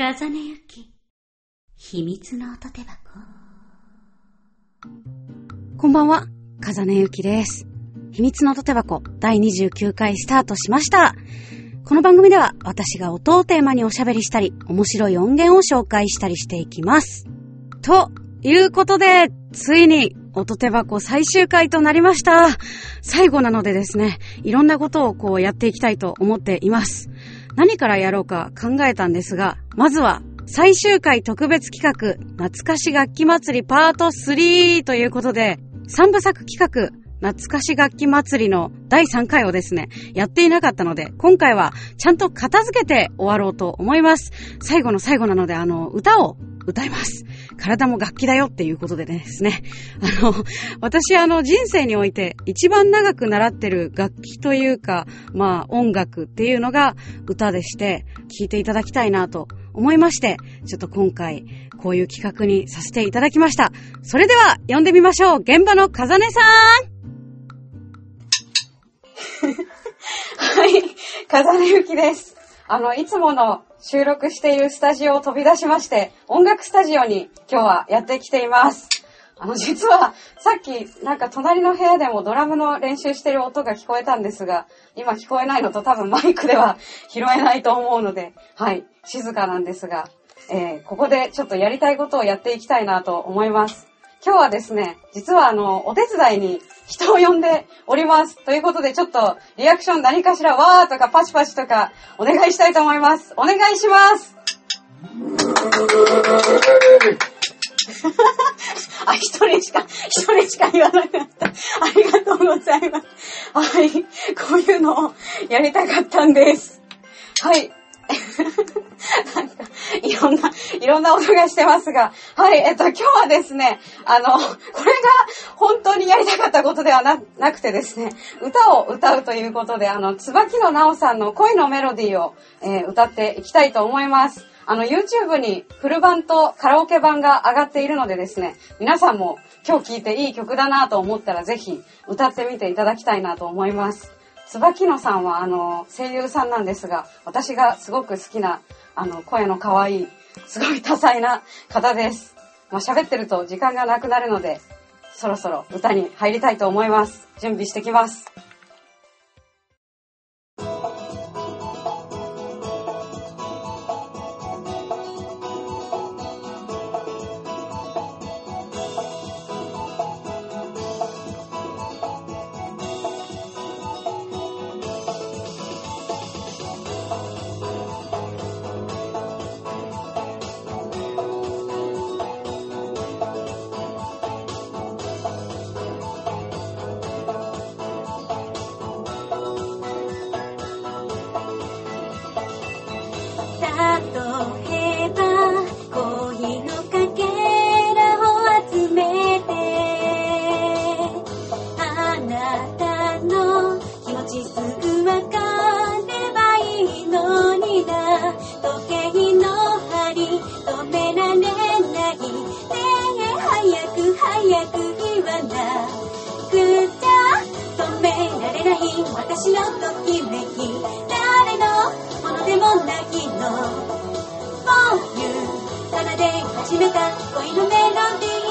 風根ゆき、秘密の音手箱。こんばんは、風根ゆきです。秘密の音手箱第29回スタートしました。この番組では私が音をテーマにおしゃべりしたり、面白い音源を紹介したりしていきます。ということで、ついに音手箱最終回となりました。最後なのでですね、いろんなことをこうやっていきたいと思っています。何からやろうか考えたんですが、まずは最終回特別企画、懐かし楽器祭りパート3ということで、3部作企画、懐かし楽器祭りの第3回をですね、やっていなかったので、今回はちゃんと片付けて終わろうと思います。最後の最後なので、あの、歌を歌います。体も楽器だよっていうことでですね。あの、私あの人生において一番長く習ってる楽器というか、まあ音楽っていうのが歌でして、聴いていただきたいなと思いまして、ちょっと今回こういう企画にさせていただきました。それでは呼んでみましょう。現場の風音さん はい、風音ゆきです。あの、いつもの収録しているスタジオを飛び出しまして、音楽スタジオに今日はやってきています。あの、実は、さっき、なんか隣の部屋でもドラムの練習してる音が聞こえたんですが、今聞こえないのと多分マイクでは拾えないと思うので、はい、静かなんですが、えー、ここでちょっとやりたいことをやっていきたいなと思います。今日はですね、実はあの、お手伝いに人を呼んでおります。ということで、ちょっとリアクション何かしらわーとかパチパチとかお願いしたいと思います。お願いします。あ、一人しか、一人しか言わなかった。ありがとうございます。はい。こういうのをやりたかったんです。はい。なんか、いろんな、いろんな音がしてますが、はい、えっと、今日はですね、あの、これが本当にやりたかったことではななくてですね、歌を歌うということで、あの、椿野直さんの恋のメロディーを、えー歌っていきたいと思います。あの、YouTube にフル版とカラオケ版が上がっているのでですね、皆さんも今日聴いていい曲だなと思ったらぜひ歌ってみていただきたいなと思います。椿野さんはあの声優さんなんですが、私がすごく好きなあの声の可愛い、すごい多彩な方です。まあ、喋ってると時間がなくなるので、そろそろ歌に入りたいと思います。準備してきます。止められない。ねえ早く早く言わなくちゃ止められない。私のときめき誰のものでもない。のこうい。う奏で始めた恋のメロディー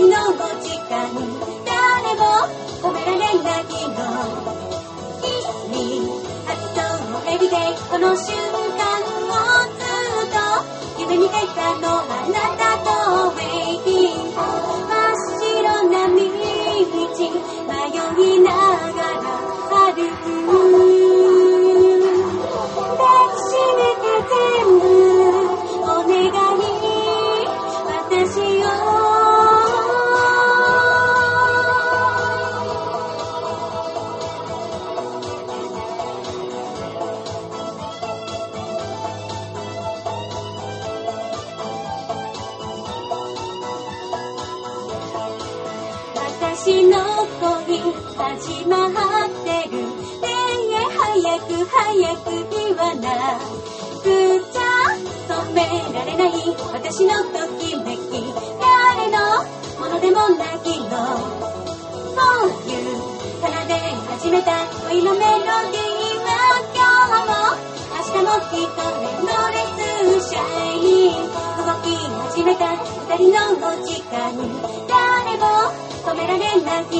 た二人の時間誰も止められないの Kiss me 発想エビでこの瞬間をずっと夢見てたのあなたと Waiting 真っ白な道迷いながら歩く。私の恋始まってるねえ早く早く言わなくちゃ止められない私のときめき誰のものでもないのそういう奏で始めた恋のメロディーは今日も。明日もきっとエンドレスシャイニー閉めた二人のお時間誰も止められないの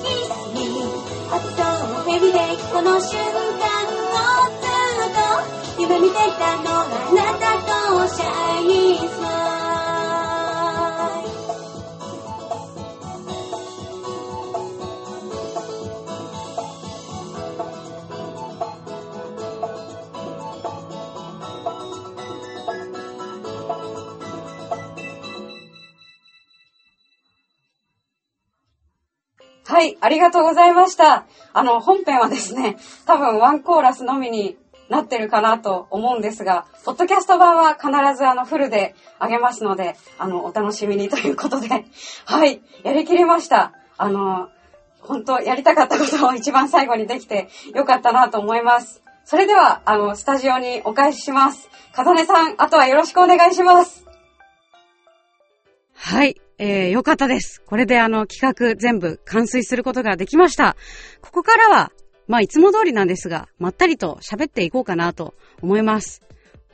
Kiss me あとヘビでこの瞬間をずっと夢見てたのあなたとシャイニーズはい、ありがとうございました。あの、本編はですね、多分ワンコーラスのみになってるかなと思うんですが、ポッドキャスト版は必ずあのフルであげますので、あの、お楽しみにということで、はい、やりきりました。あの、本当やりたかったことを一番最後にできてよかったなと思います。それでは、あの、スタジオにお返しします。かざねさん、あとはよろしくお願いします。はい。えー、よかったです。これであの企画全部完遂することができました。ここからは、まあいつも通りなんですが、まったりと喋っていこうかなと思います。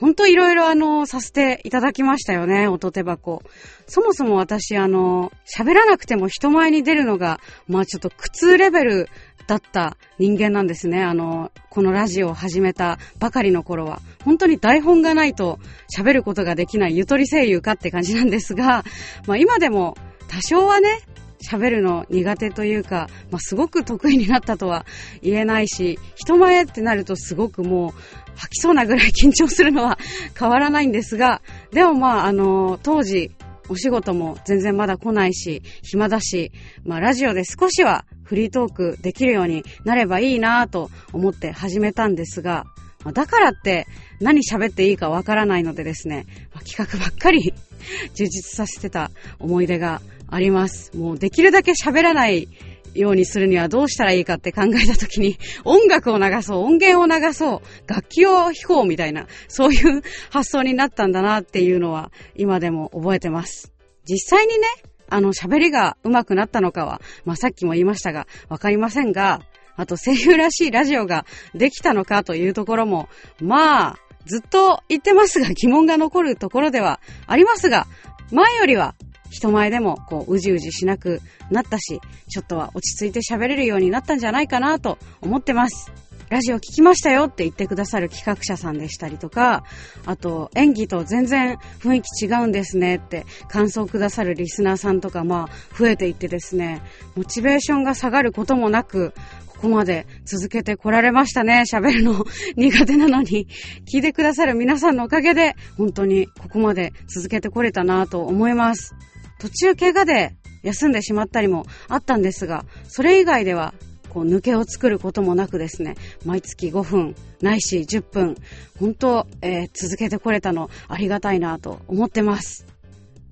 ほんといろいろあの、させていただきましたよね、音手箱。そもそも私あの、喋らなくても人前に出るのが、まあちょっと苦痛レベルだった人間なんですね。あの、このラジオを始めたばかりの頃は。本当に台本がないと喋ることができないゆとり声優かって感じなんですが、まあ今でも多少はね、喋るの苦手というか、まあ、すごく得意になったとは言えないし、人前ってなるとすごくもう吐きそうなぐらい緊張するのは変わらないんですが、でもまあ、あの、当時、お仕事も全然まだ来ないし、暇だし、まあラジオで少しはフリートークできるようになればいいなぁと思って始めたんですが、まあだからって何喋っていいかわからないのでですね、まあ企画ばっかり 充実させてた思い出があります。もうできるだけ喋らないようにするにはどうしたらいいかって考えたときに、音楽を流そう、音源を流そう、楽器を弾こうみたいな、そういう発想になったんだなっていうのは今でも覚えてます。実際にね、あの喋りが上手くなったのかは、まあ、さっきも言いましたが、わかりませんが、あと声優らしいラジオができたのかというところも、まあ、ずっと言ってますが疑問が残るところではありますが、前よりは人前でもこううじうじしなくなったし、ちょっとは落ち着いて喋れるようになったんじゃないかなと思ってます。ラジオ聞きましたよって言ってくださる企画者さんでしたりとか、あと演技と全然雰囲気違うんですねって感想くださるリスナーさんとかまあ増えていってですね、モチベーションが下がることもなく、ここまで続けてこられましたね。喋るの苦手なのに。聞いてくださる皆さんのおかげで、本当にここまで続けてこれたなと思います。途中怪我で休んでしまったりもあったんですが、それ以外では、こう抜けを作ることもなくですね、毎月5分、ないし10分、本当、えー続けてこれたのありがたいなと思ってます。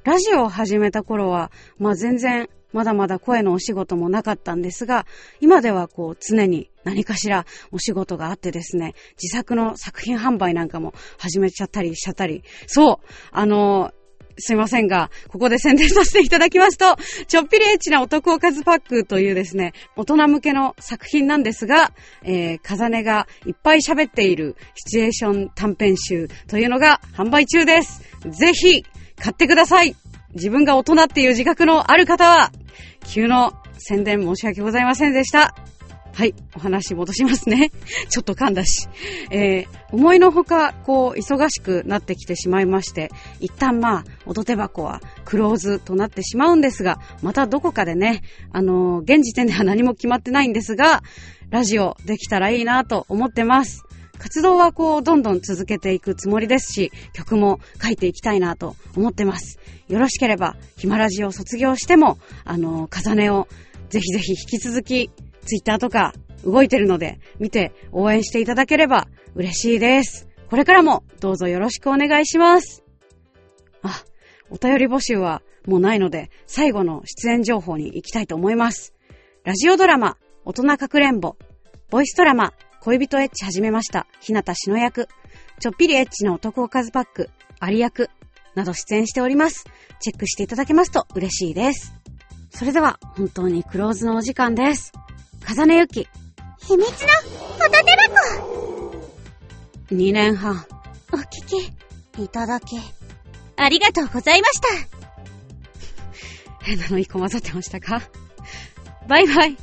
ラジオを始めた頃は、まあ全然まだまだ声のお仕事もなかったんですが、今ではこう常に何かしらお仕事があってですね、自作の作品販売なんかも始めちゃったりしちゃったり、そう、あのすいませんが、ここで宣伝させていただきますと、ちょっぴりエッチなお得おかずパックというですね、大人向けの作品なんですが、えー、かざねがいっぱい喋っているシチュエーション短編集というのが販売中です。ぜひ、買ってください自分が大人っていう自覚のある方は、急の宣伝申し訳ございませんでした。はい、お話戻しますね。ちょっと噛んだし。えー、思いのほか、こう、忙しくなってきてしまいまして、一旦まあ、音手箱はクローズとなってしまうんですが、またどこかでね、あのー現時点では何も決まってないんですが、ラジオできたらいいなと思ってます。活動はこう、どんどん続けていくつもりですし、曲も書いていきたいなと思ってます。よろしければ、ヒマラジを卒業しても、あの、カザネをぜひぜひ引き続き、ツイッターとか動いてるので、見て応援していただければ嬉しいです。これからもどうぞよろしくお願いします。あ、お便り募集はもうないので、最後の出演情報に行きたいと思います。ラジオドラマ、大人かくれんぼ、ボイスドラマ、恋人エッチ始めました、日向しの役、ちょっぴりエッチな男おかずパック、アリ役、など出演しております。チェックしていただけますと嬉しいです。それでは、本当にクローズのお時間です。風根ゆき、秘密のホタテ箱。2年半。お聞きいただき、ありがとうございました。変なの一個混ざってましたか？バイバイ。